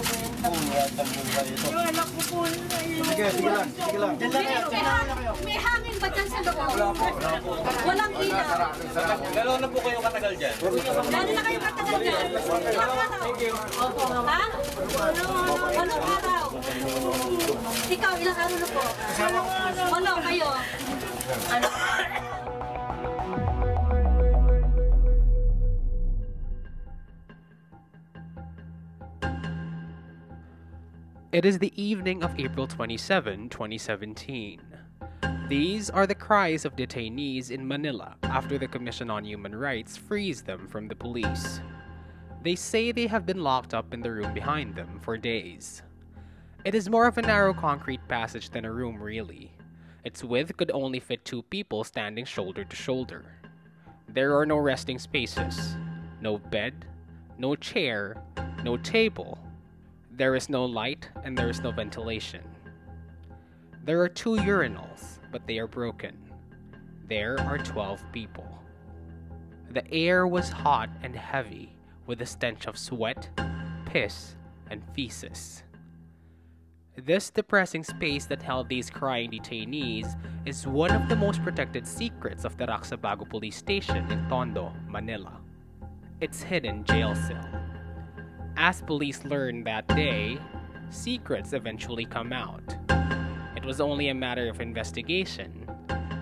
Yung anak ko po. Sige, sige sige lang. May hangin ba dyan sa loob? Walang ilaw. Gano'n na po kayo katagal dyan? Lalo na kayo katagal dyan. Ilang araw? Ha? Anong araw? Ikaw, ilang araw na po? Ano, kayo? Ano? It is the evening of April 27, 2017. These are the cries of detainees in Manila after the Commission on Human Rights frees them from the police. They say they have been locked up in the room behind them for days. It is more of a narrow concrete passage than a room, really. Its width could only fit two people standing shoulder to shoulder. There are no resting spaces, no bed, no chair, no table. There is no light and there is no ventilation. There are two urinals, but they are broken. There are 12 people. The air was hot and heavy with a stench of sweat, piss, and feces. This depressing space that held these crying detainees is one of the most protected secrets of the Raksabago police station in Tondo, Manila. Its hidden jail cell. As police learned that day, secrets eventually come out. It was only a matter of investigation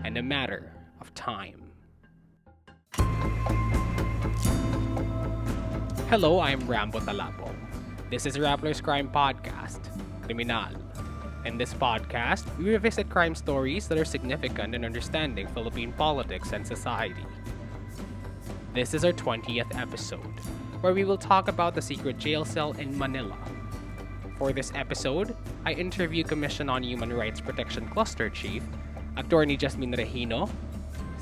and a matter of time. Hello, I'm Rambo Talapo. This is Rappler's Crime Podcast, Criminal. In this podcast, we revisit crime stories that are significant in understanding Philippine politics and society. This is our 20th episode, where we will talk about the secret jail cell in Manila. For this episode, I interview Commission on Human Rights Protection Cluster Chief, Attorney Jasmine Regino,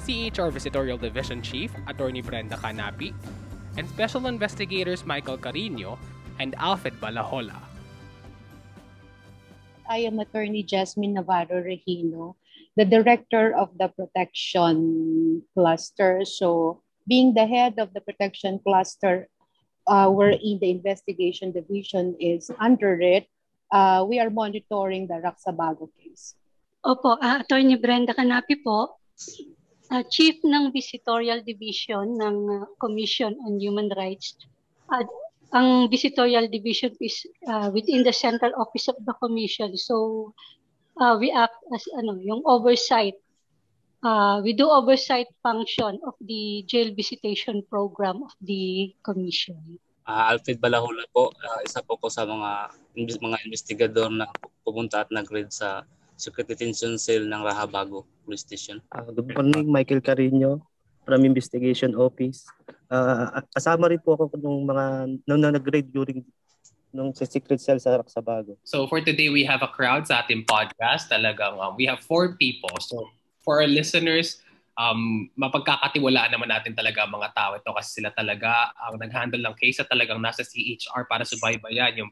CHR Visitorial Division Chief, Attorney Brenda Canapi, and Special Investigators Michael Carino and Alfred Balahola. I am Attorney Jasmine Navarro Regino, the Director of the Protection Cluster. So, being the head of the Protection Cluster, uh, wherein the investigation division is under it, uh, we are monitoring the Raksabago case. Opo, uh, Attorney Brenda Canapi po, uh, Chief ng Visitorial Division ng uh, Commission on Human Rights. Uh, ang Visitorial Division is uh, within the central office of the Commission. So, uh, we act as ano, yung oversight. Uh, we do oversight function of the jail visitation program of the Commission. Uh, Alfred Balahula po, uh, isa po ko sa mga mga investigador na pupunta at nag-raid sa Secret Detention Cell ng Rahabago Police Station. Uh, good morning, Michael Carino from Investigation Office. Uh, kasama rin po ako nung mga nung na nag-raid during nung sa secret cell sa Raksabago. So for today, we have a crowd sa ating podcast. Talagang um, we have four people. So for our listeners, um, mapagkakatiwalaan naman natin talaga ang mga tao ito kasi sila talaga ang nag-handle ng case at talagang nasa CHR para subaybayan yung,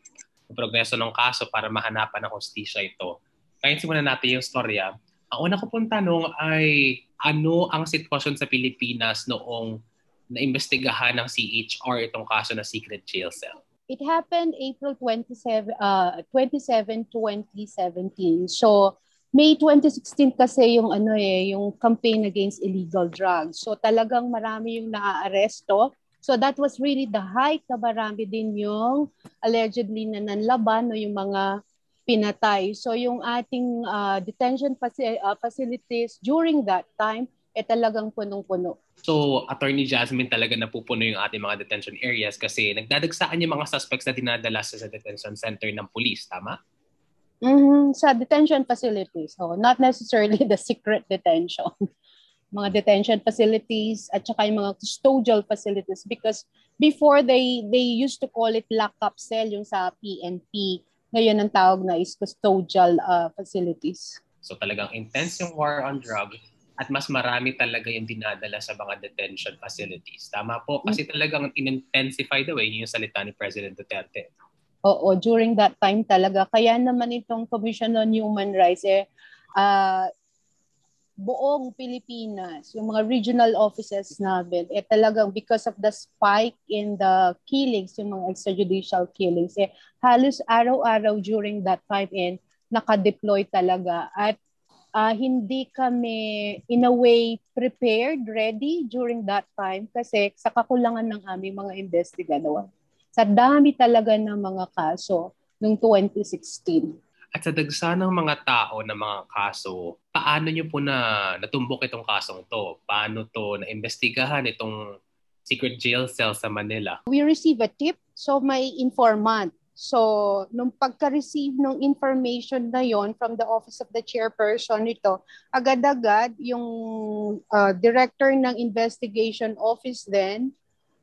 progreso ng kaso para mahanapan ng hostisya ito. Kaya simulan natin yung storya. Ang una ko pong tanong ay ano ang sitwasyon sa Pilipinas noong naimbestigahan ng CHR itong kaso na secret jail cell? It happened April 27, uh, 27, 2017. So, May 2016 kasi yung ano eh, yung campaign against illegal drugs. So talagang marami yung naaaresto. So that was really the height na marami din yung allegedly na nanlaban no yung mga pinatay. So yung ating uh, detention faci- uh, facilities during that time eh talagang punong-puno. So, Attorney Jasmine talaga napupuno yung ating mga detention areas kasi nagdadagsaan yung mga suspects na dinadala sa detention center ng police, tama? Mm-hmm. Sa detention facilities. So, not necessarily the secret detention. mga detention facilities at saka yung mga custodial facilities because before they they used to call it lockup cell yung sa PNP. Ngayon ang tawag na is custodial uh, facilities. So talagang intense yung war on drugs at mas marami talaga yung dinadala sa mga detention facilities. Tama po? Kasi talagang in-intensify daw eh, yung salita ni President Duterte. Oo, during that time talaga. Kaya naman itong Commission on Human Rights, eh, uh, buong Pilipinas, yung mga regional offices namin, eh talagang because of the spike in the killings, yung mga extrajudicial killings, eh halos araw-araw during that time and naka-deploy talaga. At uh, hindi kami in a way prepared, ready during that time kasi sa kakulangan ng aming mga investigador. Sa dami talaga ng mga kaso noong 2016. At sa dagsa ng mga tao na mga kaso, paano nyo po na natumbok itong kasong to? Paano to na-investigahan itong secret jail cell sa Manila? We receive a tip, so may informant. So, nung pagka-receive ng information na yon from the office of the chairperson nito, agad-agad yung uh, director ng investigation office then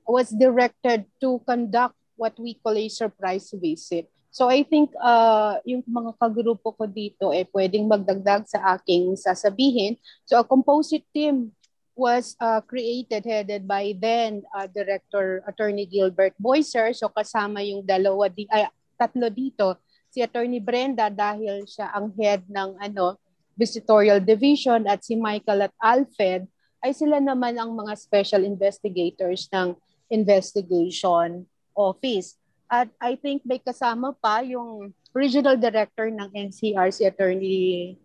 was directed to conduct what we call a surprise visit. So I think uh, yung mga kagrupo ko dito eh pwedeng magdagdag sa aking sasabihin. So a composite team was uh, created headed by then uh, Director Attorney Gilbert Boyser. So kasama yung dalawa di ay, tatlo dito si Attorney Brenda dahil siya ang head ng ano visitorial division at si Michael at Alfred ay sila naman ang mga special investigators ng investigation office. At I think may kasama pa yung regional director ng NCR, si Attorney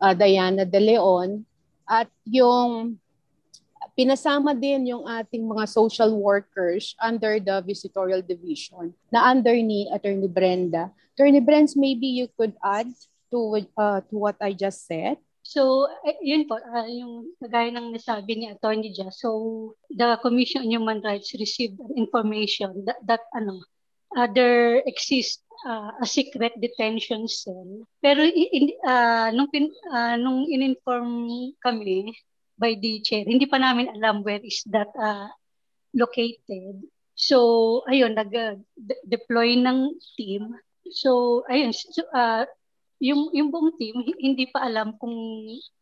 uh, Diana De Leon. At yung pinasama din yung ating mga social workers under the visitorial division na under ni Attorney Brenda. Attorney Brenda, maybe you could add to uh, to what I just said. So, yun po, uh, yung kagaya ng nasabi ni Attorney Jazz. So, the Commission on Human Rights received information that, that ano, uh, there exists uh, a secret detention cell. Pero in, uh, nung, pin, uh, nung in-inform kami by the chair, hindi pa namin alam where is that uh, located. So, ayun, nag-deploy ng team. So, ayun, so, uh, yung, yung buong team, hindi pa alam kung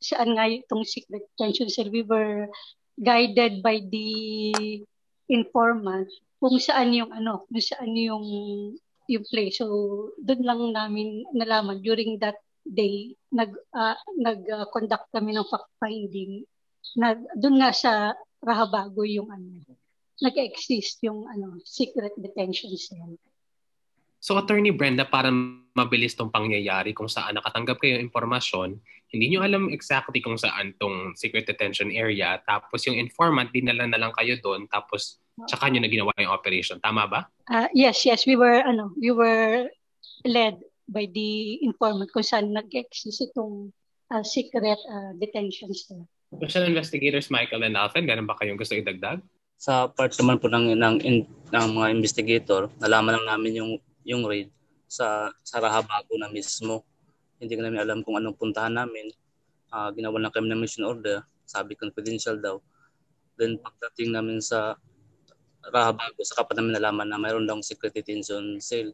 saan nga itong secret detention cell. We were guided by the informant kung saan yung ano, kung saan yung yung place. So doon lang namin nalaman during that day nag uh, nag-conduct kami ng fact finding na doon nga sa Rahabago yung ano nag-exist yung ano secret detention cell. So Attorney Brenda, para mabilis tong pangyayari kung saan nakatanggap kayo ng impormasyon, hindi nyo alam exactly kung saan tong secret detention area, tapos yung informant, dinala na lang kayo doon, tapos tsaka nyo na ginawa yung operation. Tama ba? Uh, yes, yes. We were, ano, we were led by the informant kung saan nag-exist itong uh, secret uh, detention cell. Special investigators Michael and Alfred, ganun ba kayong gusto idagdag? Sa part naman po ng, ng, in, ng mga investigator, nalaman lang namin yung yung raid sa sa Rahabago na mismo. Hindi ko namin alam kung anong puntahan namin. Uh, ginawa lang kami ng mission order. Sabi confidential daw. Then pagdating namin sa Rahabago, saka pa namin nalaman na mayroon daw secret detention cell.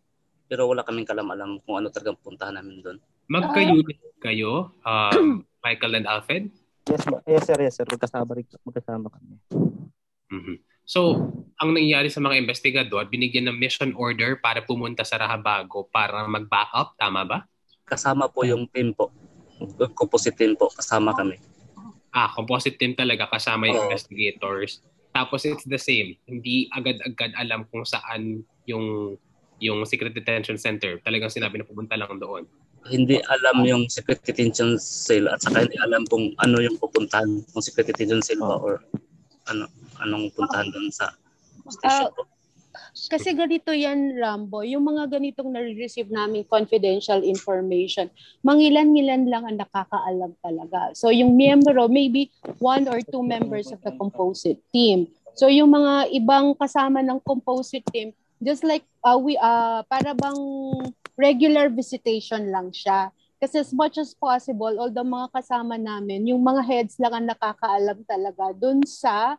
Pero wala kaming kalam-alam kung ano talagang puntahan namin doon. Magka-unit kayo, um, Michael and Alfred? Yes, ma- yes sir, yes sir. Magkasama, rin, magkasama kami. Mm-hmm. So, ang nangyayari sa mga investigador, binigyan ng mission order para pumunta sa Rahabago para mag-back up, tama ba? Kasama po yung team po. Composite team po, kasama kami. Ah, composite team talaga kasama yung oh. investigators. Tapos it's the same. Hindi agad-agad alam kung saan yung yung secret detention center. Talagang sinabi na pupunta lang doon. Hindi alam yung secret detention cell at saka hindi alam kung ano yung pupuntahan kung secret detention cell ba or ano anong puntahan doon sa station uh, Kasi ganito yan, Rambo, yung mga ganitong nare-receive namin confidential information, mangilan-ngilan lang ang nakakaalam talaga. So yung miyembro, maybe one or two members of the composite team. So yung mga ibang kasama ng composite team, just like uh, we, uh, para bang regular visitation lang siya. Kasi as much as possible, although mga kasama namin, yung mga heads lang ang nakakaalam talaga dun sa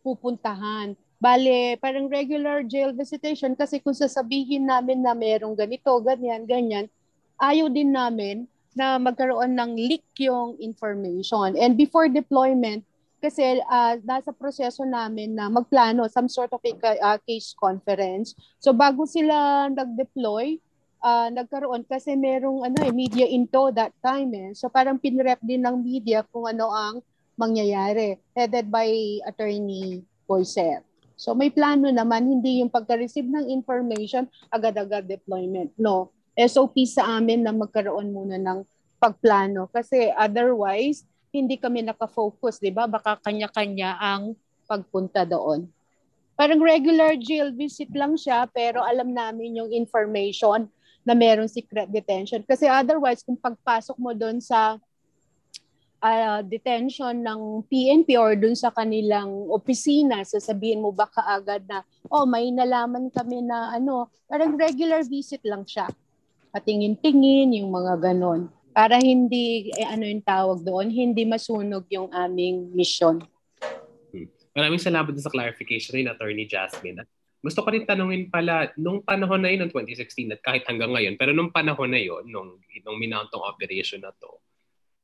pupuntahan. Bale, parang regular jail visitation kasi kung sasabihin namin na merong ganito, ganyan, ganyan, ayaw din namin na magkaroon ng leak yung information. And before deployment, kasi uh, nasa proseso namin na magplano some sort of a uh, case conference. So bago sila nag-deploy, ah, nagkaroon kasi merong ano eh, media into that time eh. So parang pinrep din ng media kung ano ang mangyayari headed by attorney Boyser. So may plano naman hindi yung pagka-receive ng information agad-agad deployment. No. SOP sa amin na magkaroon muna ng pagplano kasi otherwise hindi kami nakafocus, 'di ba? Baka kanya-kanya ang pagpunta doon. Parang regular jail visit lang siya pero alam namin yung information na meron secret detention. Kasi otherwise, kung pagpasok mo doon sa uh, detention ng PNP or doon sa kanilang opisina, sasabihin mo ba kaagad na, oh, may nalaman kami na ano, parang regular visit lang siya. Patingin-tingin, yung mga ganon. Para hindi, eh, ano yung tawag doon, hindi masunog yung aming mission. Maraming salamat sa clarification ni Attorney Jasmine. At gusto ko rin tanungin pala, nung panahon na yun, ng 2016 at kahit hanggang ngayon, pero nung panahon na yun, nung, nung minauntong operation na to,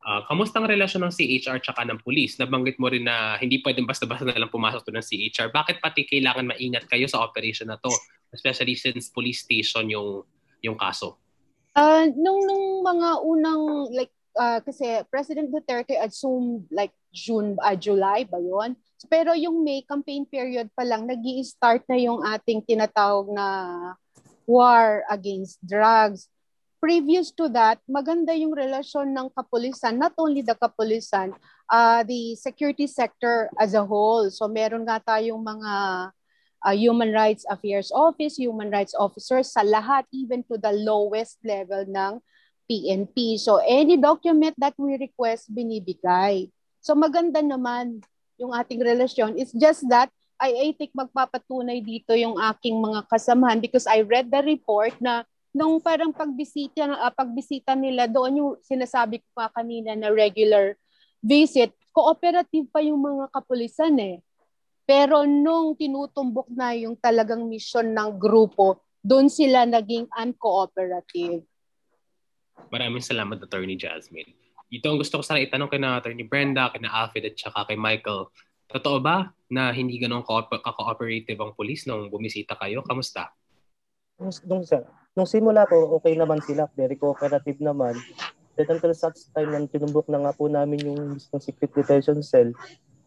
uh, kamusta ang relasyon ng CHR tsaka ng police? Nabanggit mo rin na hindi pwedeng basta-basta na lang pumasok to ng CHR. Bakit pati kailangan maingat kayo sa operation na to? Especially since police station yung yung kaso. Uh, nung, nung mga unang, like, uh, kasi President Duterte assumed like June, uh, July ba yon pero yung May campaign period pa lang, nag start na yung ating tinatawag na war against drugs. Previous to that, maganda yung relasyon ng kapulisan, not only the kapulisan, uh, the security sector as a whole. So meron nga tayong mga uh, Human Rights Affairs Office, Human Rights Officers sa lahat, even to the lowest level ng PNP. So any document that we request, binibigay. So maganda naman yung ating relasyon. It's just that I, I think magpapatunay dito yung aking mga kasamahan because I read the report na nung parang pagbisita uh, pagbisita nila doon yung sinasabi ko pa kanina na regular visit, cooperative pa yung mga kapulisan eh. Pero nung tinutumbok na yung talagang mission ng grupo, doon sila naging uncooperative. Maraming salamat, Attorney Jasmine. Ito ang gusto ko sana itanong kay na Attorney Brenda, kay na Alfred at saka kay Michael. Totoo ba na hindi ganun ka-cooperative ang police nung bumisita kayo? Kamusta? Nung, nung, nung simula po, okay naman sila. Very cooperative naman. Then until such time nang tinumbok na nga po namin yung, yung secret detention cell,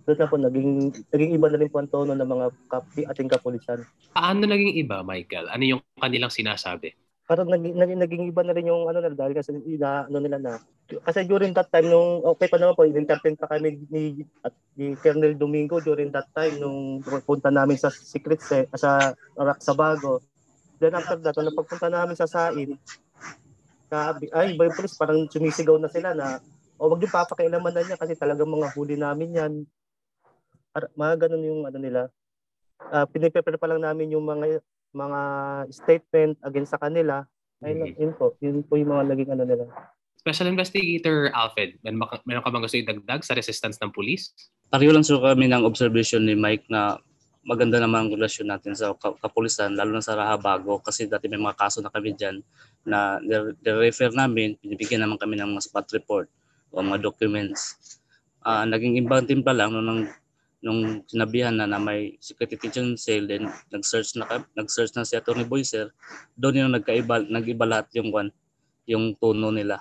doon na po naging, naging iba na rin po ang tono ng mga kapi, ating kapulisan. Paano naging iba, Michael? Ano yung kanilang sinasabi? parang naging, naging, naging iba na rin yung ano na dahil kasi ina, ano nila na kasi during that time nung okay pa naman po entertain pa kami ni at ni Colonel Domingo during that time nung punta namin sa secret set sa Rock sa Bago then after that nung pagpunta namin sa Sain sabi ay by police parang sumisigaw na sila na o wag niyo papakialaman na niya kasi talagang mga huli namin yan mga ganun yung ano nila uh, piniprepare pa lang namin yung mga mga statement against sa kanila, ay mm-hmm. yun po, yun po yung mga naging ano nila. Special Investigator Alfred, meron, meron ka bang gusto idagdag sa resistance ng police? Pareho lang so kami ng observation ni Mike na maganda naman ang relasyon natin sa kapulisan, lalo na sa Rahabago kasi dati may mga kaso na kami dyan na refer namin, pinibigyan naman kami ng mga spot report o mga documents. Uh, naging ibang team pa lang nung nung sinabihan na na may secret detention cell then nag-search na nag-search na si Attorney Boyser doon yung nagkaiba nag-iba lahat yung kwan yung tono nila.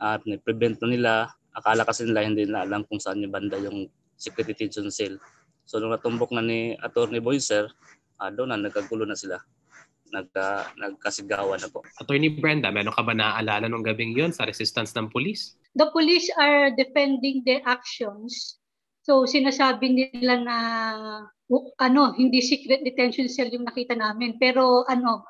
At ni-prevent na nila. Akala kasi nila hindi na alam kung saan yung banda yung secret detention cell so nung natumbok na ni Attorney Boyser uh, doon na nagkagulo na sila nagka, nagkasigawan na po. Attorney Brenda, meron ka ba naaalala nung gabing yon sa resistance ng police? The police are defending their actions So sinasabi nila na uh, ano, hindi secret detention cell yung nakita namin. Pero ano,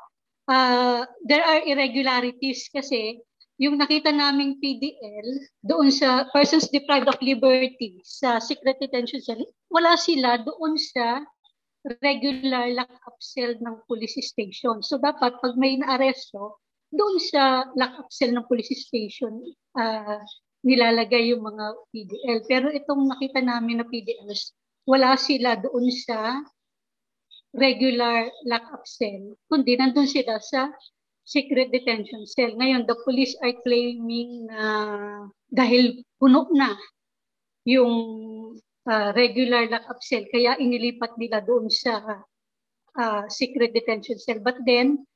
uh, there are irregularities kasi yung nakita naming PDL doon sa persons deprived of liberty sa secret detention cell, wala sila doon sa regular lock-up cell ng police station. So dapat pag may naaresto, doon sa lock-up cell ng police station, uh, nilalagay yung mga PDL. Pero itong nakita namin na PDLs, wala sila doon sa regular lock-up cell, kundi nandun sila sa secret detention cell. Ngayon, the police are claiming na dahil puno na yung uh, regular lock-up cell, kaya inilipat nila doon sa uh, secret detention cell. But then,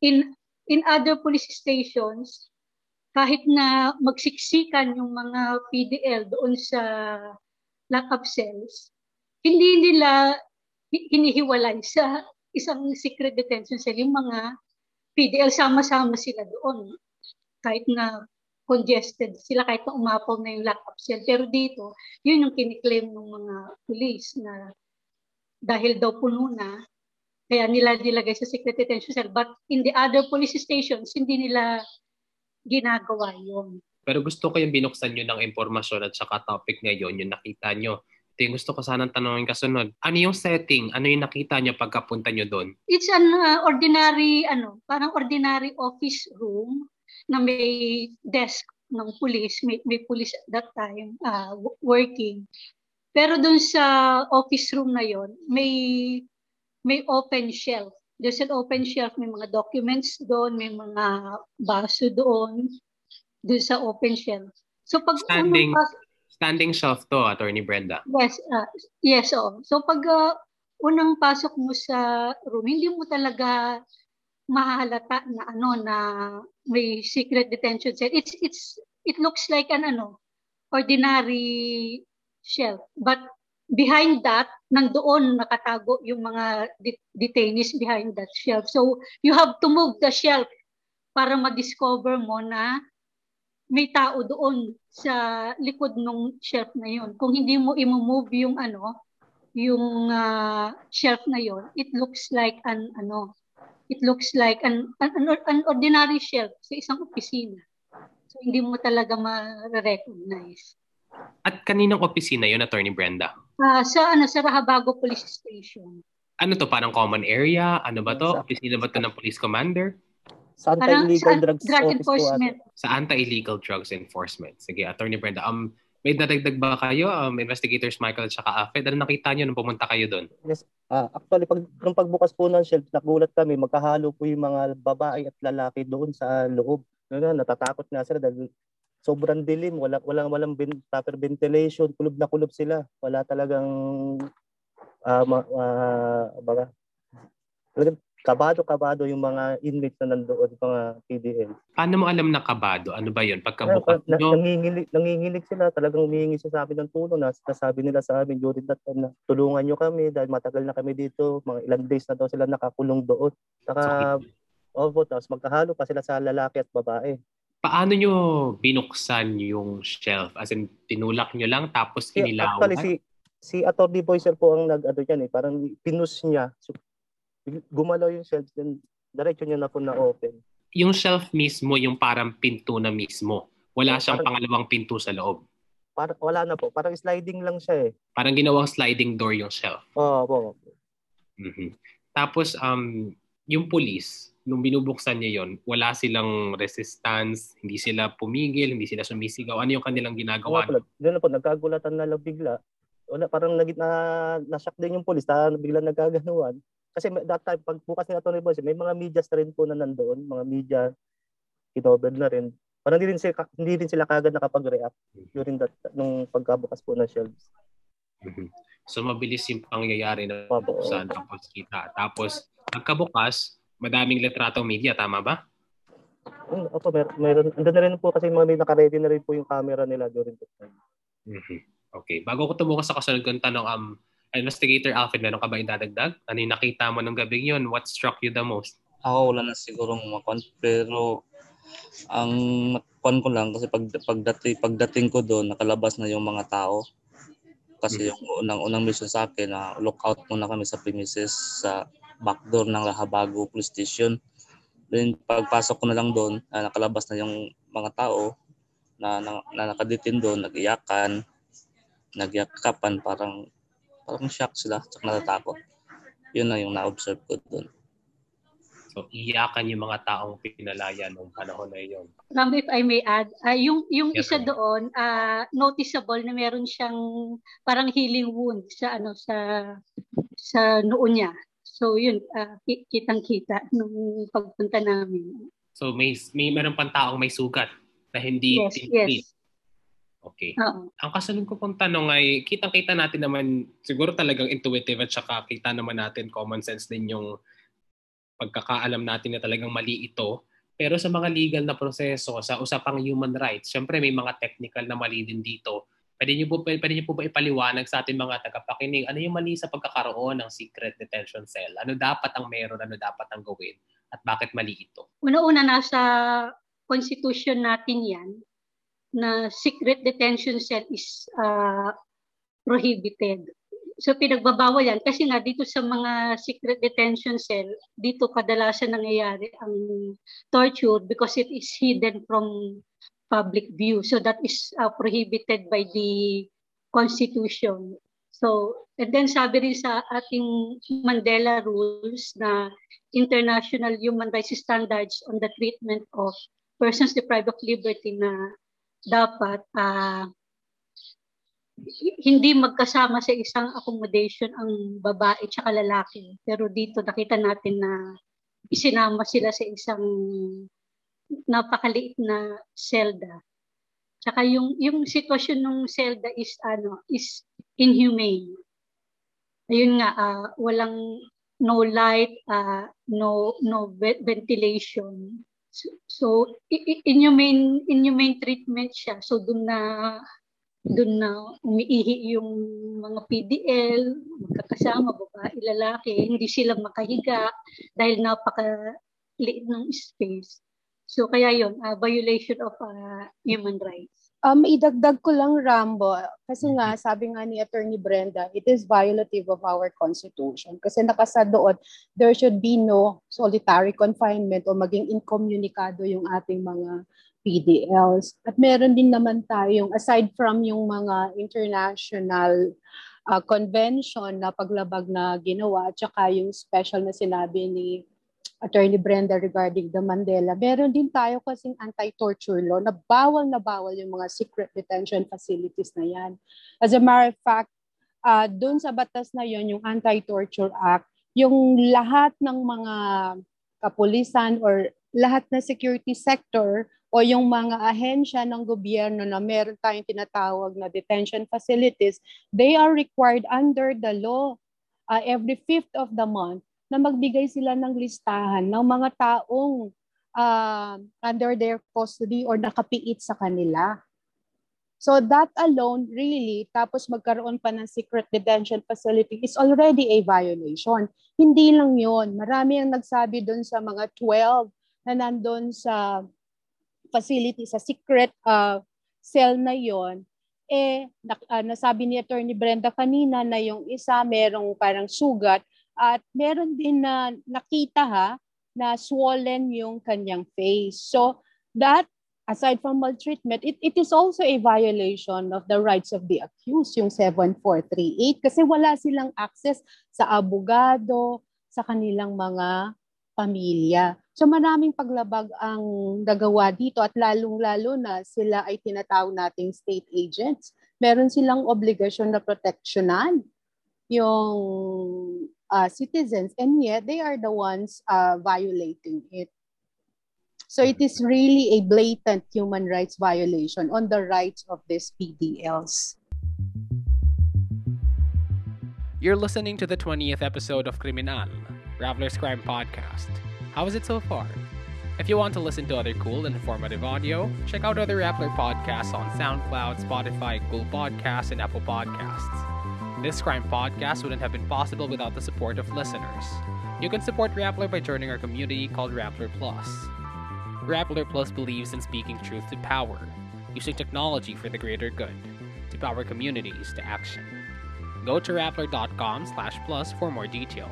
in in other police stations, kahit na magsiksikan yung mga PDL doon sa lock-up cells, hindi nila hinihiwalay sa isang secret detention cell yung mga PDL sama-sama sila doon. Kahit na congested sila, kahit na umapaw na yung lock-up cell. Pero dito, yun yung kiniklaim ng mga police na dahil daw puno na, kaya nila nilagay sa secret detention cell. But in the other police stations, hindi nila ginagawa yun. Pero gusto ko yung binuksan nyo ng impormasyon at saka topic ngayon, yung nakita nyo. Ito yung gusto ko sanang tanongin kasunod. Ano yung setting? Ano yung nakita nyo pagkapunta nyo doon? It's an uh, ordinary, ano, parang ordinary office room na may desk ng police, may, may police at that time uh, working. Pero doon sa office room na yon may may open shelf. There's an open shelf, may mga documents doon, may mga baso doon, doon sa open shelf. So pag Standing, pas- standing shelf to, Attorney Brenda. Yes, uh, yes, oo. So pag uh, unang pasok mo sa room, hindi mo talaga mahalata na ano na may secret detention cell. It's it's it looks like an ano ordinary shelf. But behind that, nandoon nakatago yung mga det- detainees behind that shelf. So you have to move the shelf para ma-discover mo na may tao doon sa likod ng shelf na yon. Kung hindi mo i-move yung ano, yung uh, shelf na yon, it looks like an ano, it looks like an, an, an ordinary shelf sa isang opisina. So hindi mo talaga ma-recognize. At kaninong opisina yun, Attorney Brenda? Uh, sa ano sa Rahabago Police Station. Ano to, parang common area? Ano ba to? Opisina ba to ng police commander? Sa anti-illegal sa drugs drug enforcement. po. Sa anti-illegal drugs enforcement. Sige, Attorney Brenda. Um, may nadagdag ba kayo, um, investigators Michael at saka Afed? Ano nakita nyo nung pumunta kayo doon? Yes. Ah, actually, pag, nung pagbukas po ng shelf, nagulat kami, magkahalo po yung mga babae at lalaki doon sa loob. Ngayon, natatakot nga sila dahil sobrang dilim, wala, walang, walang bin, proper ventilation, kulob na kulob sila. Wala talagang, ah, ma, ah, baga, talagang kabado-kabado yung mga inmates na nandoon, mga PDL. Paano mo alam na kabado? Ano ba yun? Pagkabukas na, nyo, nanginginig, nanginginig sila, talagang humihingi sila sa amin ng tulong na sabi nila sa amin during that time na tulungan nyo kami dahil matagal na kami dito, mga ilang days na daw sila nakakulong doon. Saka, opo, tapos magkahalo pa sila sa lalaki at babae. paano nyo binuksan yung shelf? As in, tinulak nyo lang tapos Si, inilawan? actually, si, si Atty. Boyser po ang nag-ano yan eh, parang pinus niya. So, gumalaw yung shelf, then diretso niya na po na open. Yung shelf mismo, yung parang pinto na mismo. Wala Oh, siyang parang- pangalawang pinto sa loob. Para, wala na po, parang sliding lang siya eh. Parang ginawang sliding door yung shelf. Oo po. Mhm. Tapos, um, yung police, nung binubuksan niya yon, wala silang resistance, hindi sila pumigil, hindi sila sumisigaw. Ano yung kanilang ginagawa? Po, doon na po, nagkagulatan na lang bigla. Wala, parang nagit na, na-shock din yung polis, na bigla nagkaganuan. Kasi that time, pag bukas ni Atty. Boyce, may mga media rin po na nandoon, mga media, kinobed na rin. Parang hindi rin sila, hindi rin sila kagad nakapag-react during that, nung pagkabukas po ng shelves. Mhm. So, mabilis yung pangyayari na Opo. buksan tapos kita. Tapos, pagkabukas, madaming litratong media, tama ba? Mm, Opo, mer- meron, andun na rin po kasi mga may nakaredy na rin po yung camera nila during that time. Mhm. Okay. Bago ko tumukas sa kasunod kong tanong, um, Investigator Alfred, meron ka ba idadagdag? Ano yung nakita mo ng gabing yun? What struck you the most? Ako wala na siguro makon pero ang nakon ko lang kasi pag pagdating pagdating ko doon nakalabas na yung mga tao. Kasi yung unang unang mission sa akin na lookout muna kami sa premises sa backdoor ng Rahabago Police Station. Then pagpasok ko na lang doon, ah, nakalabas na yung mga tao na, na, na nakaditin doon, nag-iyakan, nagyakapan, parang parang shock sila, tsaka natatakot. Yun na yung na-observe ko doon. So, iyakan yung mga taong pinalaya nung panahon na yun. Ram, if I may add, ah, yung yung Yes, isa ma'am. doon, ah, noticeable na meron siyang parang healing wound sa ano sa sa noo niya. So yun, ah, ki- kitang-kita nung pagpunta namin. So, may, may meron pang taong may sugat na hindi Yes, tinitreat. yes. Okay. Oo. Ang kasunod ko pong tanong ay, kitang-kita natin naman, siguro talagang intuitive at saka kita naman natin common sense din yung pagkakaalam natin na talagang mali ito. Pero sa mga legal na proseso, sa usapang human rights, syempre may mga technical na mali din dito. Pwede niyo po, pwede niyo po ba ipaliwanag sa ating mga tagapakinig, ano yung mali sa pagkakaroon ng secret detention cell? Ano dapat ang meron, ano dapat ang gawin? At bakit mali ito? Una-una, nasa constitution natin yan na secret detention cell is uh, prohibited. So pinagbabawal yan kasi nga dito sa mga secret detention cell, dito kadalasan nangyayari ang torture because it is hidden from public view. So that is uh, prohibited by the Constitution. So, and then sabi rin sa ating Mandela rules na international human rights standards on the treatment of persons deprived of liberty na dapat uh, hindi magkasama sa isang accommodation ang babae at lalaki. Pero dito nakita natin na isinama sila sa isang napakaliit na selda. Tsaka yung yung sitwasyon ng selda is ano is inhumane. Ayun nga uh, walang no light, uh, no no ventilation. So, inhumane inhumane treatment siya. So doon na doon na umiihi yung mga PDL, magkakasama, babae, lalaki, hindi sila makahiga dahil napakaliit ng space. So kaya yun, uh, violation of uh, human rights. Um, idagdag ko lang, Rambo, kasi nga, sabi nga ni Attorney Brenda, it is violative of our Constitution. Kasi nakasad doon, there should be no solitary confinement o maging incommunicado yung ating mga PDLs. At meron din naman tayong, aside from yung mga international uh, convention na paglabag na ginawa, at saka yung special na sinabi ni Attorney Brenda regarding the Mandela, meron din tayo kasing anti-torture law na bawal na bawal yung mga secret detention facilities na yan. As a matter of fact, uh, doon sa batas na yon yung Anti-Torture Act, yung lahat ng mga kapulisan or lahat na security sector o yung mga ahensya ng gobyerno na meron tayong tinatawag na detention facilities, they are required under the law uh, every fifth of the month na magbigay sila ng listahan ng mga taong uh, under their custody or nakapiit sa kanila. So that alone, really, tapos magkaroon pa ng secret detention facility is already a violation. Hindi lang yon Marami ang nagsabi doon sa mga 12 na nandun sa facility, sa secret uh, cell na yon eh, na, uh, nasabi ni Attorney Brenda kanina na yung isa merong parang sugat at meron din na nakita ha, na swollen yung kanyang face. So that, aside from maltreatment, it, it is also a violation of the rights of the accused, yung 7438, kasi wala silang access sa abogado, sa kanilang mga pamilya. So maraming paglabag ang nagawa dito at lalong-lalo na sila ay tinatawag nating state agents. Meron silang obligasyon na proteksyonan yung uh, citizens and yet they are the ones uh, violating it. So it is really a blatant human rights violation on the rights of these PDLs. You're listening to the 20th episode of Criminal, Raveler's Crime Podcast. How is it so far? If you want to listen to other cool and informative audio, check out other Rappler podcasts on SoundCloud, Spotify, Google Podcasts, and Apple Podcasts. This crime podcast wouldn't have been possible without the support of listeners. You can support Rappler by joining our community called Rappler Plus. Rappler Plus believes in speaking truth to power, using technology for the greater good, to power communities to action. Go to rappler.com slash plus for more details.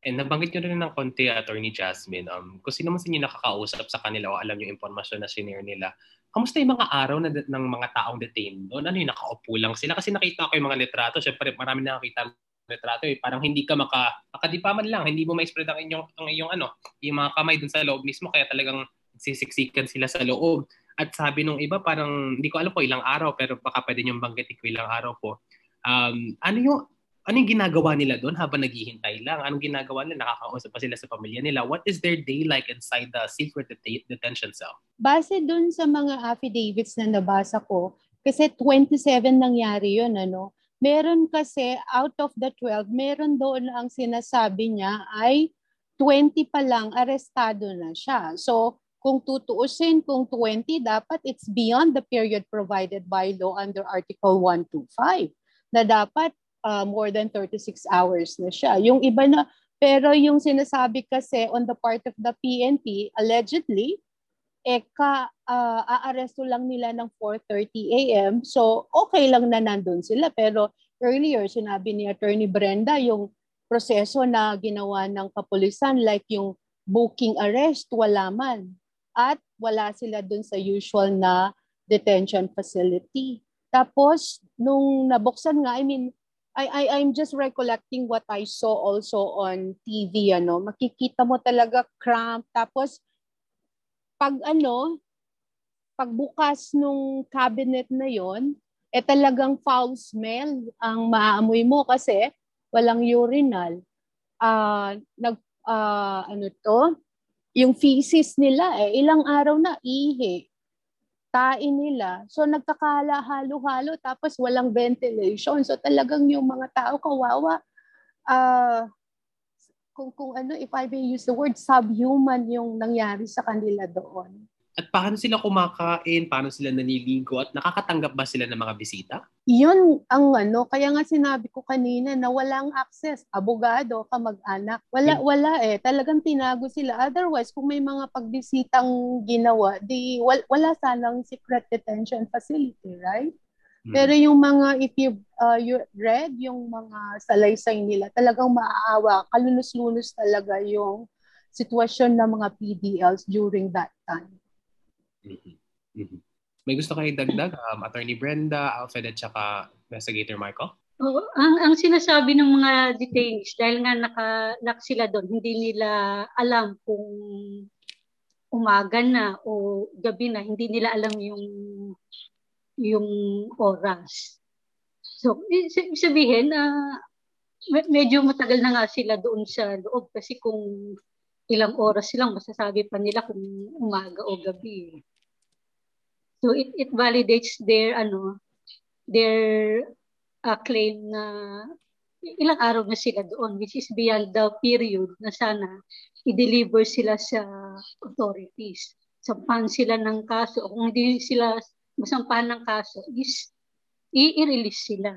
And nabanggit nyo rin ng konti, Attorney Jasmine, um, kung sino sa inyo nakakausap sa kanila o alam yung impormasyon na sinare nila, kamusta yung mga araw na, ng mga taong detained doon? Ano yung nakaupo lang sila? Kasi nakita ko yung mga litrato, syempre marami nakakita litrato eh. Parang hindi ka maka, makadipaman lang, hindi mo ma-spread ang inyong, ang iyong ano, yung mga kamay dun sa loob mismo, kaya talagang sisiksikan sila sa loob. At sabi nung iba, parang, hindi ko alam po ilang araw, pero baka pwede niyong banggitin ko ilang araw po. Um, ano yung, anong ginagawa nila doon habang naghihintay lang? Anong ginagawa nila? Nakakausap pa sila sa pamilya nila? What is their day like inside the secret det- detention cell? Base doon sa mga affidavits na nabasa ko, kasi 27 nangyari yun, ano? Meron kasi out of the 12, meron doon ang sinasabi niya ay 20 pa lang, arestado na siya. So, kung tutuusin, kung 20, dapat it's beyond the period provided by law under Article 125 na dapat uh, more than 36 hours na siya. Yung iba na, pero yung sinasabi kasi on the part of the PNP, allegedly, eh ka, uh, aaresto lang nila ng 4.30 a.m. So, okay lang na nandun sila. Pero earlier, sinabi ni Attorney Brenda, yung proseso na ginawa ng kapulisan, like yung booking arrest, wala man. At wala sila dun sa usual na detention facility. Tapos, nung nabuksan nga, I mean, I, I, I'm just recollecting what I saw also on TV, ano, makikita mo talaga cramp. Tapos, pag ano, pagbukas nung cabinet na yon, eh talagang foul smell ang maaamoy mo kasi walang urinal. Uh, nag, uh, ano to, yung feces nila eh, ilang araw na ihi tain nila. So nagkakala halo-halo tapos walang ventilation. So talagang yung mga tao kawawa uh, kung kung ano if I may use the word subhuman yung nangyari sa kanila doon. At paano sila kumakain? Paano sila naniligo? At nakakatanggap ba sila ng mga bisita? Yun ang ano, kaya nga sinabi ko kanina na walang access. Abogado, kamag-anak. Wala, hmm. wala eh. Talagang tinago sila. Otherwise, kung may mga pagbisitang ginawa, di, wal, wala sanang secret detention facility, right? Hmm. Pero yung mga, if you, uh, you read yung mga salaysay nila, talagang maaawa. Kalunos-lunos talaga yung sitwasyon ng mga PDLs during that time. Mm-hmm. Mm-hmm. May gusto kayo dagdag, um, Attorney Brenda, Alfred at saka Investigator Michael? Oo, ang, ang sinasabi ng mga detainees, dahil nga nakalak sila doon, hindi nila alam kung umaga na o gabi na, hindi nila alam yung yung oras. So, sabihin na uh, medyo matagal na nga sila doon sa loob kasi kung ilang oras silang masasabi pa nila kung umaga o gabi. So it, it validates their ano their uh, claim na ilang araw na sila doon which is beyond the period na sana i-deliver sila sa authorities. Sampahan sila ng kaso kung hindi sila masampahan ng kaso is i-release sila.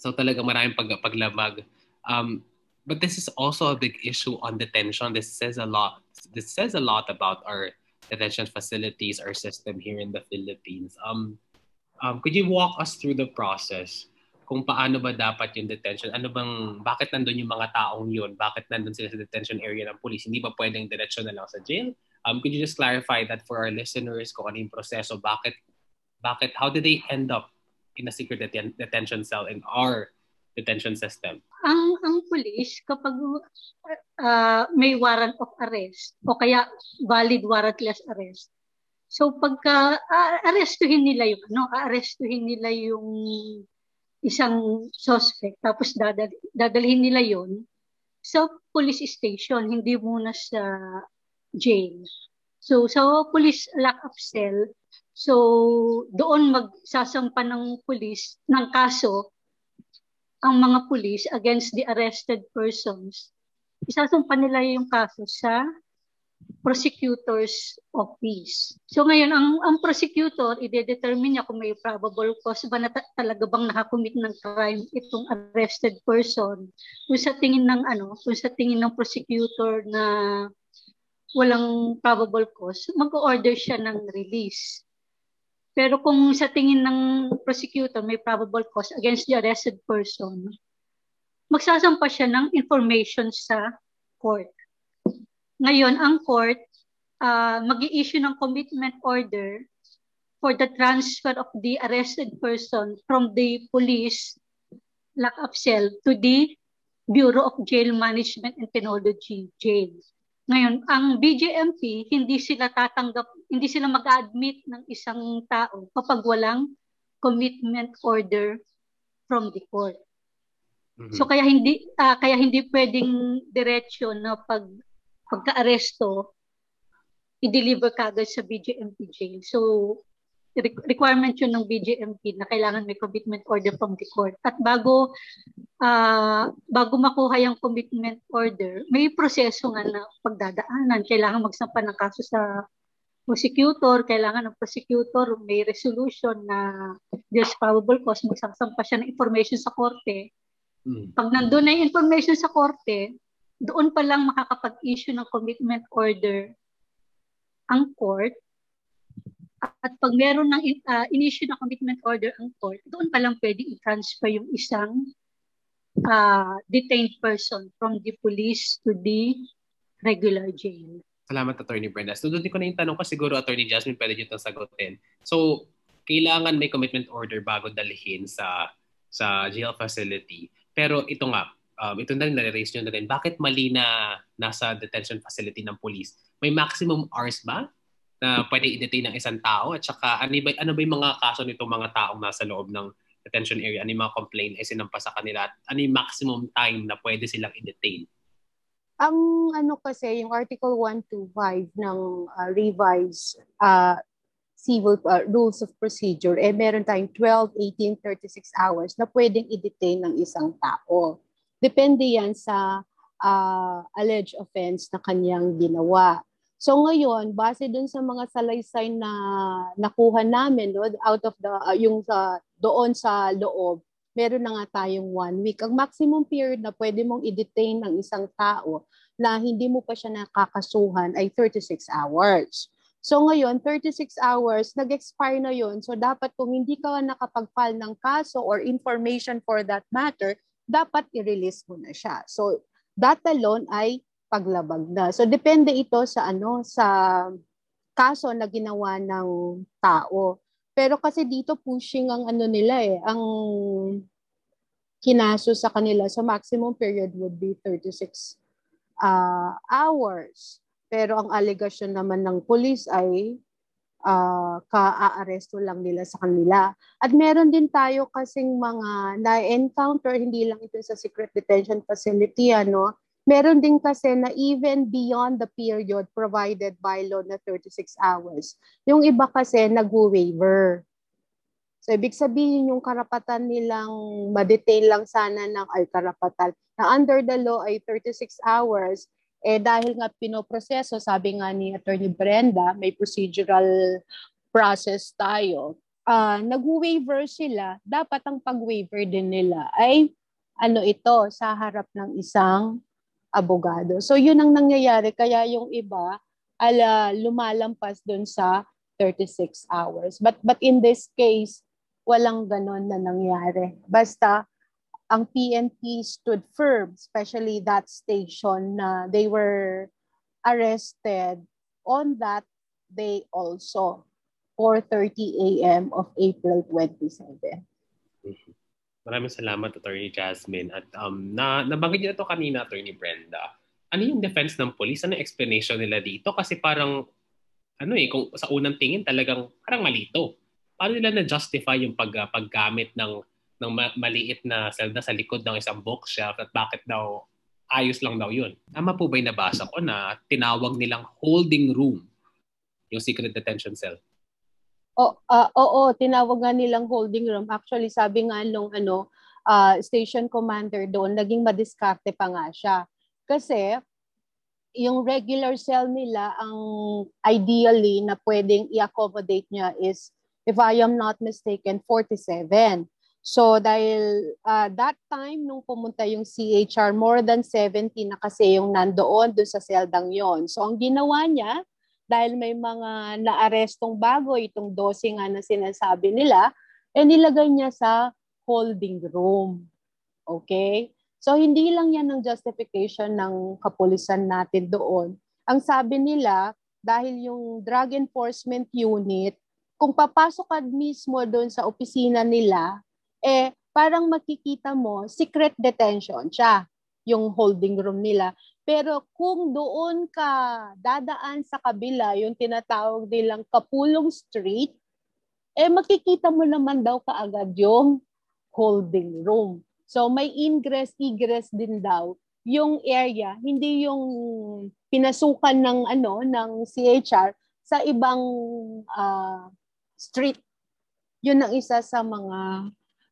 So talaga maraming pag paglabag. Um, but this is also a big issue on detention. This says a lot. This says a lot about our detention facilities or system here in the Philippines. Um, um, could you walk us through the process? Kung paano ba dapat yung detention? Ano bang, bakit nandun yung mga taong yun? Bakit nandun sila sa detention area ng police? Hindi ba pwedeng diretsyo na lang sa jail? Um, could you just clarify that for our listeners kung ano yung proseso? Bakit, bakit, how did they end up in a secret deten- detention cell in our detention system? Ang ang pulis kapag uh, may warrant of arrest o kaya valid warrantless arrest. So pagka uh, arestuhin nila yung ano, arestuhin nila yung isang suspect tapos dadal, dadalhin nila yon sa police station, hindi muna sa jail. So sa police lock-up cell, so doon magsasampa ng police ng kaso ang mga pulis against the arrested persons, isasumpa nila yung kaso sa prosecutor's office. So ngayon, ang, ang prosecutor, ide-determine niya kung may probable cause ba na ta- talaga bang nakakumit ng crime itong arrested person. Kung sa tingin ng ano, kung sa tingin ng prosecutor na walang probable cause, mag-order siya ng release. Pero kung sa tingin ng prosecutor may probable cause against the arrested person, magsasampa siya ng information sa court. Ngayon, ang court uh, ah, mag issue ng commitment order for the transfer of the arrested person from the police lock-up cell to the Bureau of Jail Management and Penology Jail. Ngayon, ang BJMP, hindi sila tatanggap, hindi sila mag-admit ng isang tao kapag walang commitment order from the court. Mm-hmm. So kaya hindi uh, kaya hindi pwedeng diretsyo na pag pagka-aresto i-deliver kagad sa BJMP jail. So requirement yun ng BJMP na kailangan may commitment order from the court. At bago ah, bago makuha yung commitment order, may proseso nga na pagdadaanan. Kailangan magsampa ng kaso sa prosecutor, kailangan ng prosecutor may resolution na there's probable cause, magsasampa siya ng information sa korte. Mm. Pag nandun na yung information sa korte, doon pa lang makakapag-issue ng commitment order ang court. At pag meron ng uh, in-issue ng commitment order ang court, doon pa lang pwede i-transfer yung isang uh, detained person from the police to the regular jail. Salamat, Attorney Brenda. So, doon ko na yung tanong ko, siguro, Attorney Jasmine, pwede nyo itong sagutin. So, kailangan may commitment order bago dalhin sa sa jail facility. Pero ito nga, um, ito na rin na-raise nyo na rin. Bakit mali na nasa detention facility ng police? May maximum hours ba na pwede i-detain ng isang tao? At saka, ano ba, ano ba yung mga kaso nitong mga taong nasa loob ng detention area? Ano yung mga complaint ay sinampa sa kanila? At ano yung maximum time na pwede silang i-detain? Ang ano kasi, yung Article 125 ng uh, revised uh, civil uh, rules of procedure, eh meron tayong 12, 18, 36 hours na pwedeng i-detain ng isang tao. Depende yan sa uh, alleged offense na kanyang ginawa. So ngayon, base dun sa mga salaysay na nakuha namin no, out of the uh, yung sa doon sa loob, meron na nga tayong one week. Ang maximum period na pwede mong i-detain ng isang tao na hindi mo pa siya nakakasuhan ay 36 hours. So ngayon, 36 hours, nag-expire na yon. So dapat kung hindi ka nakapag-file ng kaso or information for that matter, dapat i-release mo na siya. So that alone ay paglabag na. So depende ito sa ano sa kaso na ginawa ng tao. Pero kasi dito pushing ang ano nila eh, ang kinaso sa kanila. So maximum period would be 36 uh, hours. Pero ang allegation naman ng police ay uh, ka-aaresto lang nila sa kanila. At meron din tayo kasing mga na-encounter, hindi lang ito sa secret detention facility, ano, meron din kasi na even beyond the period provided by law na 36 hours. Yung iba kasi nag-waiver. So, ibig sabihin yung karapatan nilang ma-detain lang sana ng, ay karapatan, na under the law ay 36 hours, eh dahil nga pinoproseso, sabi nga ni Attorney Brenda, may procedural process tayo, uh, nag-waiver sila, dapat ang pag-waiver din nila ay ano ito, sa harap ng isang abogado. So yun ang nangyayari, kaya yung iba, ala lumalampas dun sa 36 hours. But but in this case, walang ganon na nangyari. Basta ang PNP stood firm, especially that station na they were arrested on that day also, 4.30 a.m. of April 27. Maraming salamat, Attorney Jasmine. At um, na, nabanggit niyo ito kanina, Attorney Brenda. Ano yung defense ng police? Ano yung explanation nila dito? Kasi parang, ano eh, kung sa unang tingin talagang parang malito paano nila na-justify yung pag, uh, paggamit ng ng ma- maliit na selda sa likod ng isang bookshelf at bakit daw ayos lang daw yun. Tama po ba yung nabasa ko na tinawag nilang holding room yung secret detention cell? O, uh, oo, tinawag nga nilang holding room. Actually, sabi nga nung ano, uh, station commander doon, naging madiskarte pa nga siya. Kasi yung regular cell nila, ang ideally na pwedeng i-accommodate niya is if I am not mistaken, 47. So dahil uh, that time nung pumunta yung CHR, more than 70 na kasi yung nandoon doon sa seldang yon. So ang ginawa niya, dahil may mga naarestong bago itong 12 nga na sinasabi nila, eh nilagay niya sa holding room. Okay? So hindi lang yan ang justification ng kapulisan natin doon. Ang sabi nila, dahil yung drug enforcement unit kung papasok ka mismo doon sa opisina nila, eh parang makikita mo, secret detention siya, yung holding room nila. Pero kung doon ka dadaan sa kabila, yung tinatawag nilang Kapulong Street, eh makikita mo naman daw kaagad yung holding room. So may ingress, egress din daw yung area, hindi yung pinasukan ng ano ng CHR sa ibang uh, street Yun ang isa sa mga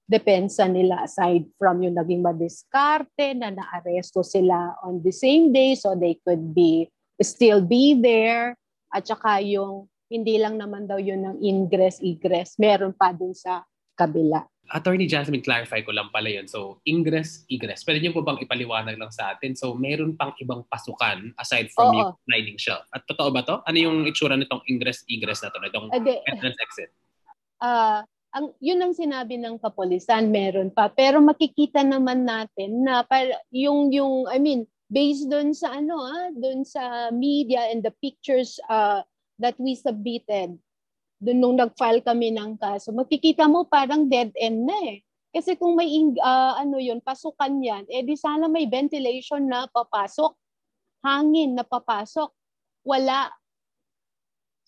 depensa nila aside from yung naging madiskarte na naaresto sila on the same day so they could be still be there at saka yung hindi lang naman daw yun ng ingress egress meron pa dun sa kabila Attorney Jasmine, clarify ko lang pala yun. So, ingress, egress. Pwede niyo po bang ipaliwanag lang sa atin? So, meron pang ibang pasukan aside from Oo. yung sliding shelf. At totoo ba to? Ano yung itsura nitong ingress, egress na to? Itong Ade, entrance, exit? ah ang yun ang sinabi ng kapulisan meron pa. Pero makikita naman natin na para, yung yung I mean based doon sa ano ah doon sa media and the pictures uh, that we submitted doon nung nag-file kami ng kaso makikita mo parang dead end na eh. Kasi kung may ah, ano yun pasukan yan eh di sana may ventilation na papasok. Hangin na papasok. Wala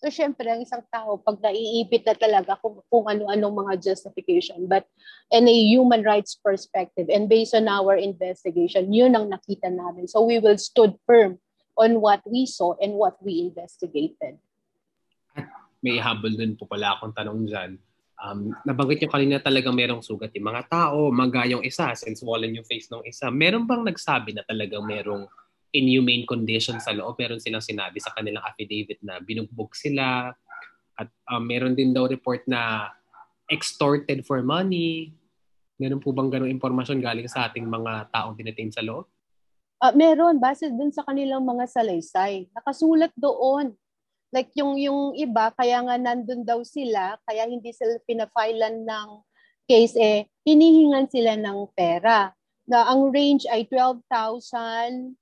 So, syempre, ang isang tao, pag naiipit na talaga kung, kung ano-anong mga justification, but in a human rights perspective and based on our investigation, yun ang nakita namin. So, we will stood firm on what we saw and what we investigated. May habol din po pala akong tanong dyan. Um, nabanggit niyo kanina talagang merong sugat yung mga tao, maga yung isa, since swollen yung face ng isa. Meron bang nagsabi na talagang merong inhumane condition sa loob? Meron silang sinabi sa kanilang affidavit na binugbog sila at um, meron din daw report na extorted for money. Meron po bang ganong impormasyon galing sa ating mga taong dinetain sa loob? Ah, meron, base dun sa kanilang mga salaysay. Nakasulat doon. Like yung, yung iba, kaya nga nandun daw sila, kaya hindi sila pinafilan ng case, eh, hinihingan sila ng pera. Na ang range ay 12,000,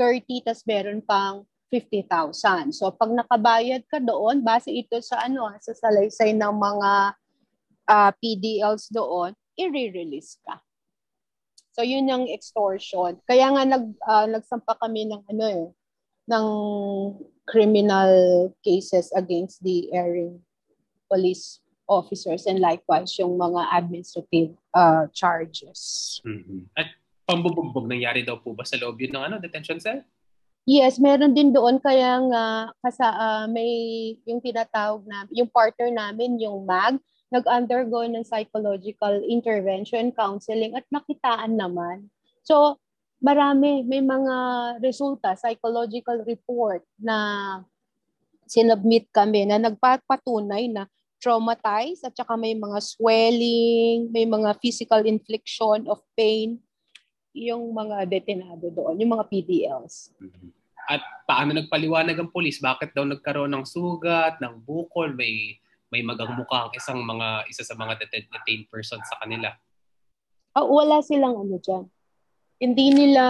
30, tas meron pang 50,000. So pag nakabayad ka doon, base ito sa ano, ah, sa salaysay ng mga ah, PDLs doon, i-release ka. So yun yung extortion. Kaya nga nag ah, nagsampa kami ng ano eh ng criminal cases against the airing police officers and likewise yung mga administrative ah, charges. At pambubugbog nangyari daw po ba sa loob yun ng ano, detention cell? Yes, meron din doon kaya nga kasa ah, may yung tinatawag na yung partner namin yung MAG nag-undergo ng psychological intervention counseling at nakitaan naman. So marami may mga resulta psychological report na sinubmit kami na nagpapatunay na traumatized at saka may mga swelling, may mga physical infliction of pain yung mga detenado doon, yung mga PDLs. At paano nagpaliwanag ang polis? Bakit daw nagkaroon ng sugat, ng bukol, may may magang mukha ang isang mga isa sa mga deten- detained person sa kanila? Ah, wala silang ano dyan. Hindi nila,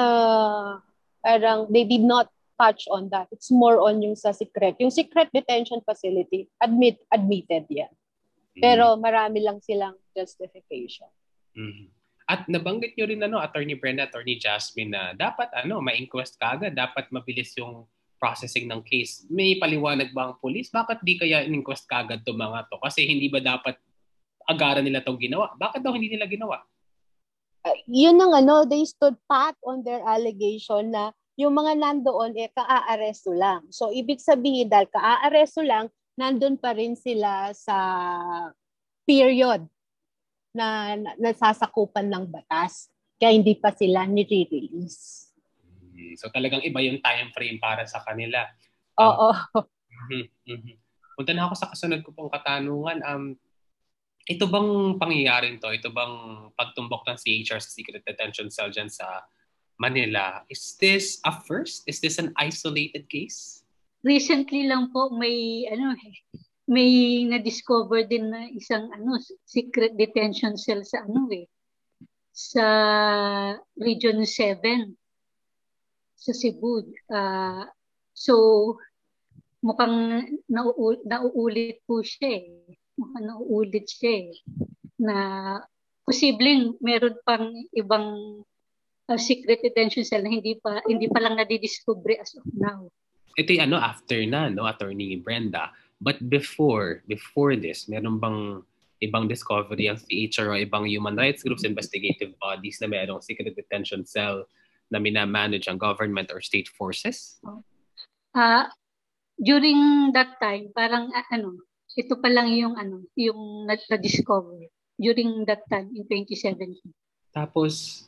parang, they did not touch on that. It's more on yung sa secret. Yung secret detention facility, admit, admitted yan. Pero marami lang silang justification. Mhm. At nabanggit nyo rin ano, Attorney Brenda, Attorney Jasmine na dapat ano, ma-inquest ka agad, dapat mabilis yung processing ng case. May paliwanag ba ang police? Bakit di kaya in-inquest ka agad to mga to? Kasi hindi ba dapat agaran nila tong ginawa? Bakit daw hindi nila ginawa? Uh, yun ang ano, they stood pat on their allegation na yung mga nandoon eh kaa-aresto lang. So ibig sabihin dahil kaa-aresto lang, nandun pa rin sila sa period na, na nasasakupan ng batas. Kaya hindi pa sila nire-release. Hmm, So talagang iba yung time frame para sa kanila. Oo. Mhm, mhm. Punta na ako sa kasunod ko pong katanungan. Um, ito bang pangyayaring to? Ito bang pagtumbok ng CHR sa Secret Detention Cell dyan sa Manila? Is this a first? Is this an isolated case? Recently lang po may ano eh, may na-discover din na isang ano secret detention cell sa ano eh sa Region 7 sa Cebu. Ah, so mukhang nauul- nauulit po siya eh. Mukhang nauulit siya eh. Na posibleng meron pang ibang ah, secret detention cell na hindi pa hindi pa lang nadidiscover as of now. Ito yung ano, after na, no, Attorney Brenda. But before, before this, meron bang ibang discovery ang CHR o ibang human rights groups, investigative bodies na merong secret detention cell na minamanage ang government or state forces? Ah, during that time, parang ah, ano, ito pa lang yung ano, yung na- na-discover during that time in 2017. Tapos,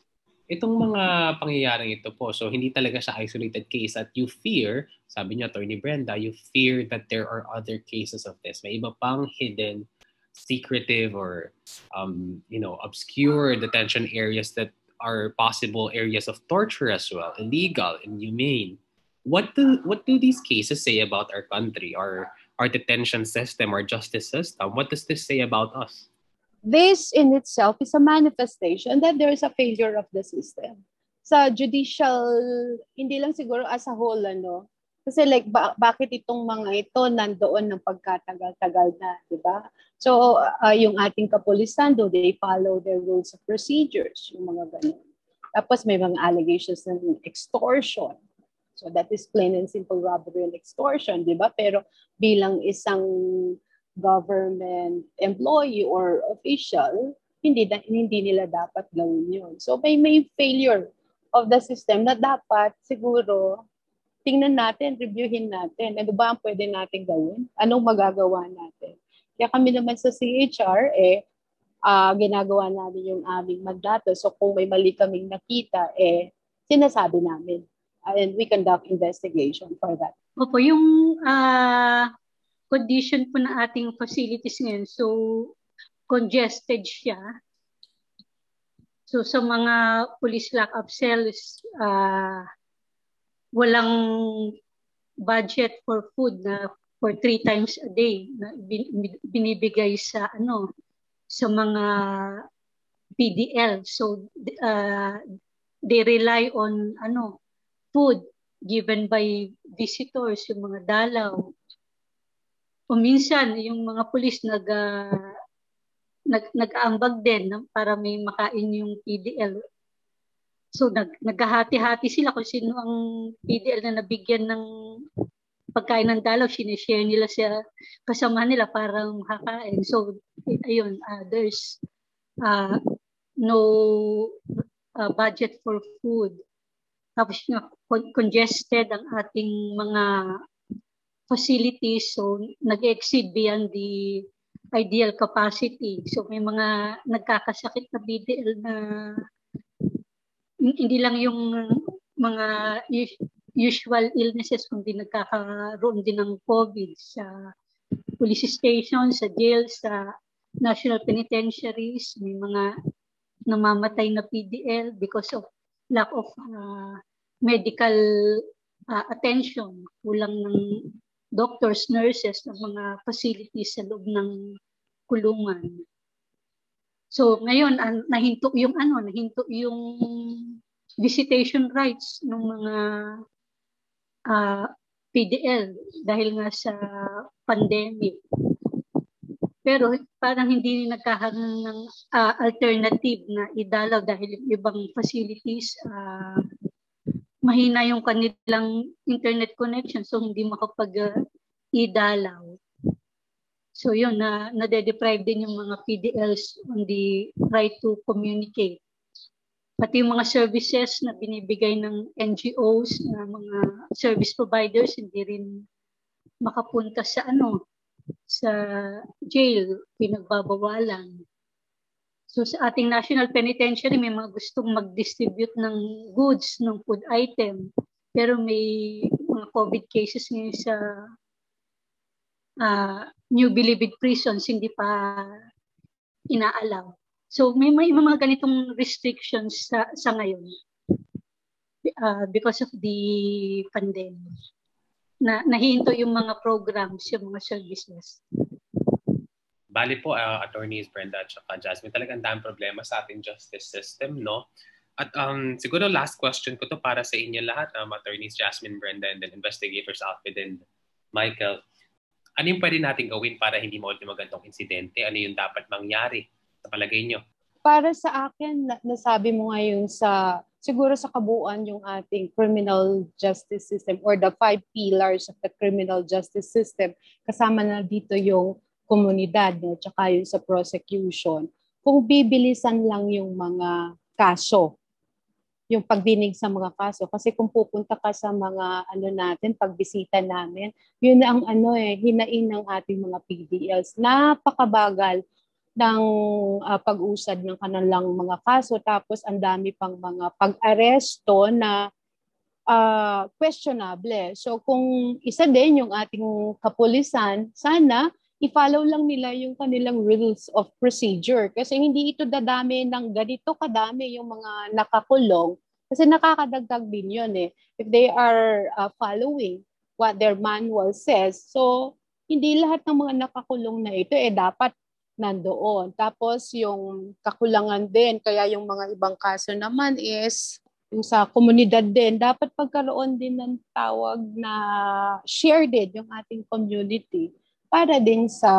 itong mga pangyayaring ito po, so hindi talaga siya isolated case at you fear, sabi niya, Attorney Brenda, you fear that there are other cases of this. May iba pang hidden, secretive, or, um, you know, obscure detention areas that are possible areas of torture as well, illegal, inhumane. What do, what do these cases say about our country, our, our detention system, our justice system? What does this say about us? This in itself is a manifestation that there is a failure of the system. Sa judicial, hindi lang siguro as a whole, ano, kasi like, ba- bakit itong mga ito nandoon ng pagkatagal-tagal na, di ba? So, uh, yung ating kapulisan, do they follow their rules of procedures, yung mga ganun. Tapos may mga allegations ng extortion. So that is plain and simple robbery and extortion, di ba? Pero bilang isang government employee or official, hindi na, hindi nila dapat gawin yun. So may may failure of the system na dapat siguro tingnan natin, reviewin natin. Ano ba ang pwede natin gawin? Anong magagawa natin? Kaya kami naman sa CHR, eh, uh, ginagawa namin yung aming mandato. So kung may mali kaming nakita, eh, sinasabi namin. And we conduct investigation for that. Opo, yung uh, condition po ng ating facilities ngayon. So, congested siya. So, sa mga police lock-up cells, uh, walang budget for food na for three times a day na binibigay sa ano sa mga PDL. So, uh, they rely on ano food given by visitors, yung mga dalaw, o yung mga pulis nag, uh, nag, nag-aambag din para may makain yung PDL. So nag, naghahati-hati sila kung sino ang PDL na nabigyan ng pagkain ng dalaw, sinishare nila sa kasama nila para makakain. So, ayun, uh, there's uh, no uh, budget for food. Tapos congested ang ating mga facilities so nag-exceed beyond the ideal capacity. So may mga nagkakasakit na BDL na hindi lang yung mga usual illnesses kundi nagkakaroon din ng COVID sa police station, sa jail, sa national penitentiaries, may mga namamatay na PDL because of lack of uh, medical uh, attention, kulang ng doctors, nurses, ng mga facilities sa loob ng kulungan. So ngayon an, nahinto yung ano, nahinto yung visitation rights ng mga uh, ah, PDL dahil nga sa pandemic. Pero parang hindi nagkakaroon ng uh, alternative na idalaw dahil yung ibang facilities uh, mahina yung kanilang internet connection so hindi makapag uh, idalaw. So yun, na nade-deprive din yung mga PDLs on the right to communicate. Pati yung mga services na binibigay ng NGOs, na mga service providers, hindi rin makapunta sa ano, sa jail, pinagbabawalan. So sa ating National Penitentiary, may mga gustong mag-distribute ng goods, ng food item. Pero may mga COVID cases ngayon sa uh, New Bilibid prisons, hindi pa inaalaw. So may, may mga ganitong restrictions sa, sa ngayon uh, because of the pandemic. Na nahinto yung mga programs, yung mga services. Bali po, uh, attorneys Brenda at saka Jasmine, talagang dami problema sa ating justice system, no? At um, siguro last question ko to para sa inyo lahat, um, attorneys Jasmine, Brenda, and then investigators Alfred and Michael. Ano yung pwede natin gawin para hindi maulit yung magandang insidente? Ano yung dapat mangyari sa palagay nyo? Para sa akin, nasabi mo ngayon sa siguro sa kabuuan yung ating criminal justice system or the five pillars of the criminal justice system. Kasama na dito yung komunidad, no, tsaka yung sa prosecution, kung bibilisan lang yung mga kaso, yung pagdinig sa mga kaso. Kasi kung pupunta ka sa mga ano natin, pagbisita namin, yun ang ano eh, hinain ng ating mga PDLs. Napakabagal ng uh, pag-usad ng kanilang mga kaso. Tapos ang dami pang mga pag-aresto na uh, questionable. So kung isa din yung ating kapulisan, sana i-follow lang nila yung kanilang rules of procedure. Kasi hindi ito dadami ng ganito kadami yung mga nakakulong. Kasi nakakadagdag din yun eh. If they are uh, following what their manual says. So, hindi lahat ng mga nakakulong na ito eh dapat nandoon. Tapos yung kakulangan din, kaya yung mga ibang kaso naman is yung sa komunidad din, dapat pagkaroon din ng tawag na shared din yung ating community para din sa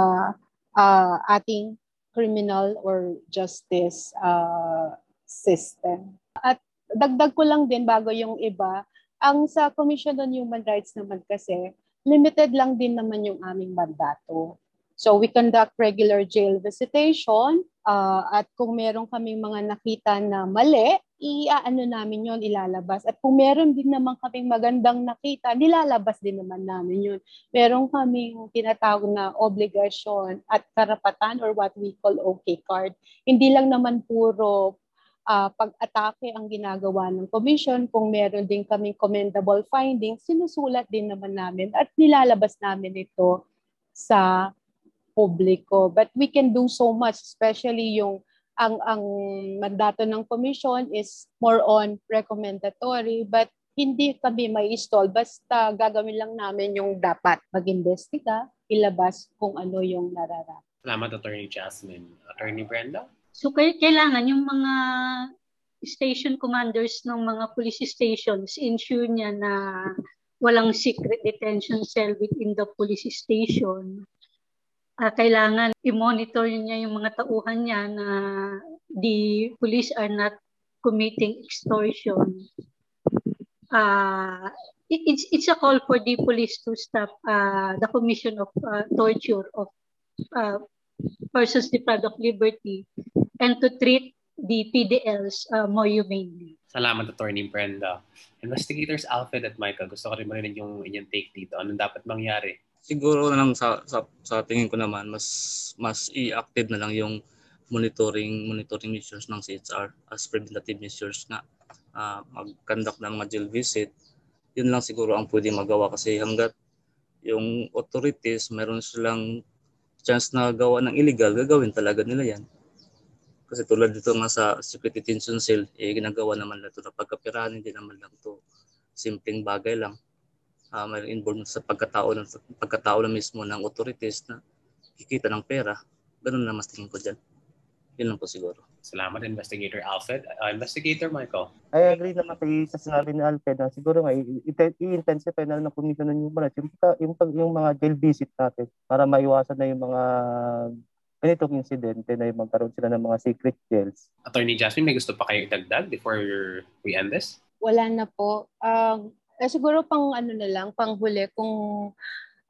uh, ating criminal or justice uh, system. At dagdag ko lang din bago yung iba, ang sa Commission on Human Rights naman kasi, limited lang din naman yung aming mandato. So we conduct regular jail visitation uh, at kung meron kaming mga nakita na mali, iaano namin yon ilalabas. At kung meron din naman kaming magandang nakita, nilalabas din naman namin yun. Meron kaming tinatawag na obligasyon at karapatan or what we call OK card. Hindi lang naman puro uh, pag-atake ang ginagawa ng commission. Kung meron din kaming commendable findings, sinusulat din naman namin at nilalabas namin ito sa publiko. But we can do so much, especially yung ang ang mandato ng commission is more on recommendatory but hindi kami may install basta gagawin lang namin yung dapat mag-imbestiga, ilabas kung ano yung nararapat. Salamat Attorney Jasmine. Attorney Brenda? So kailangan yung mga station commanders ng mga police stations ensure niya na walang secret detention cell within the police station uh, kailangan i-monitor niya yung mga tauhan niya na the police are not committing extortion. Uh, it, it's, it's a call for the police to stop uh, the commission of uh, torture of uh, persons deprived of liberty and to treat the PDLs uh, more humanely. Salamat, Attorney Brenda. Investigators Alfred at Michael, gusto ko rin marinig yung inyong take dito. Anong dapat mangyari? Siguro na lang sa, sa, sa tingin ko naman mas mas i-active na lang yung monitoring monitoring measures ng CHR as preventative measures na uh, mag-conduct ng mga jail visit. Yun lang siguro ang pwede magawa kasi hanggat yung authorities meron silang chance na gawa ng illegal gagawin talaga nila yan. Kasi tulad dito nga sa secret detention cell eh ginagawa naman nila ito na pagkapirahan hindi naman lang to simpleng bagay lang uh, may involvement sa pagkatao ng pagkatao na mismo ng authorities na kikita ng pera. Ganun na mas tingin ko diyan. Yun lang po siguro. Salamat, Investigator Alfred. Uh, Investigator Michael. I agree naman kay sa sinabi ni Alfred na siguro nga i-intensify na ng Commission ng Human Rights yung, yung, yung mga jail visit natin para maiwasan na yung mga ganitong insidente na yung magkaroon sila ng mga secret jails. Attorney Jasmine, may gusto pa kayo idagdag before we end this? Wala na po. Um, eh, siguro pang ano na lang, pang huli, kung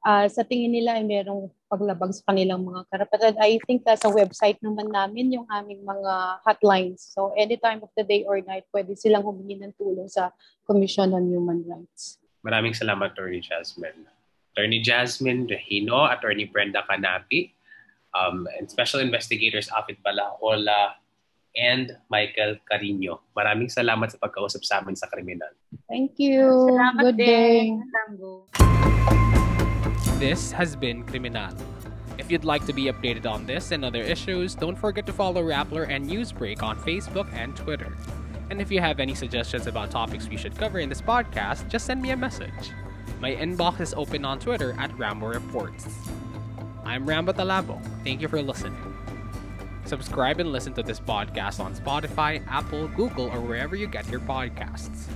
uh, sa tingin nila ay merong paglabag sa kanilang mga karapatan, I think sa website naman namin yung aming mga hotlines. So any time of the day or night, pwede silang humingi ng tulong sa Commission on Human Rights. Maraming salamat, Attorney Jasmine. Attorney Jasmine Regino, Attorney Brenda Canapi, um, and Special Investigators Afid Balaola, and Michael Carino. Maraming salamat sa pagkausap sa amin sa kriminal. Thank you. Salamat Good din. day. This has been Criminal. If you'd like to be updated on this and other issues, don't forget to follow Rappler and Newsbreak on Facebook and Twitter. And if you have any suggestions about topics we should cover in this podcast, just send me a message. My inbox is open on Twitter at Rambo Reports. I'm Rambo Talabo. Thank you for listening. Subscribe and listen to this podcast on Spotify, Apple, Google, or wherever you get your podcasts.